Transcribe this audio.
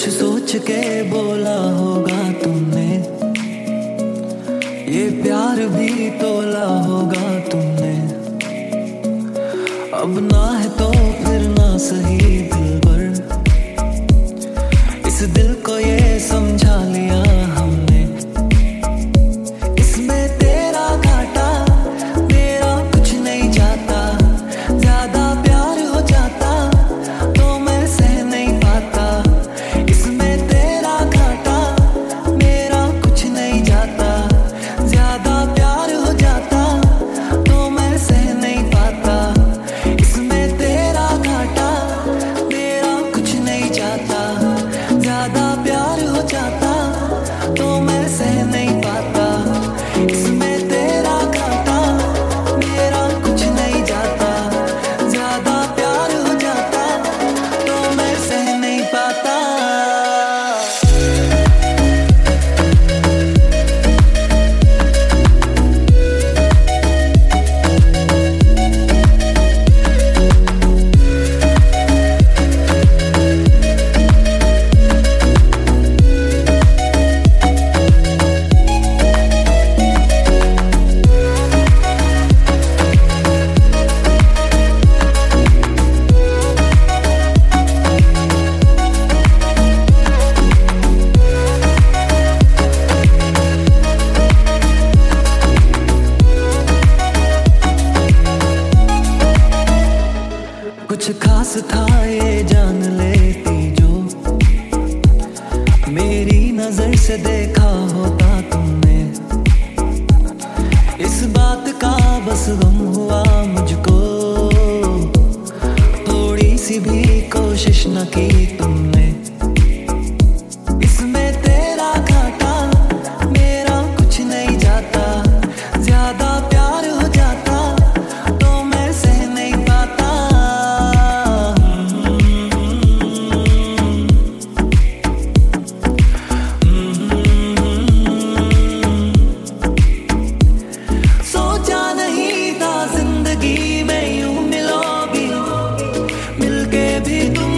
सोच के बोला होगा तुमने। ये प्यार भी तोला होगा तुमने। अब ना है तो फिर ना सही। कुछ खास था ये जान लेती जो मेरी नज़र से देखा होता तुमने। इस बात का बस गम हुआ मुझको। थोड़ी सी भी कोशिश न की तुमने। C'était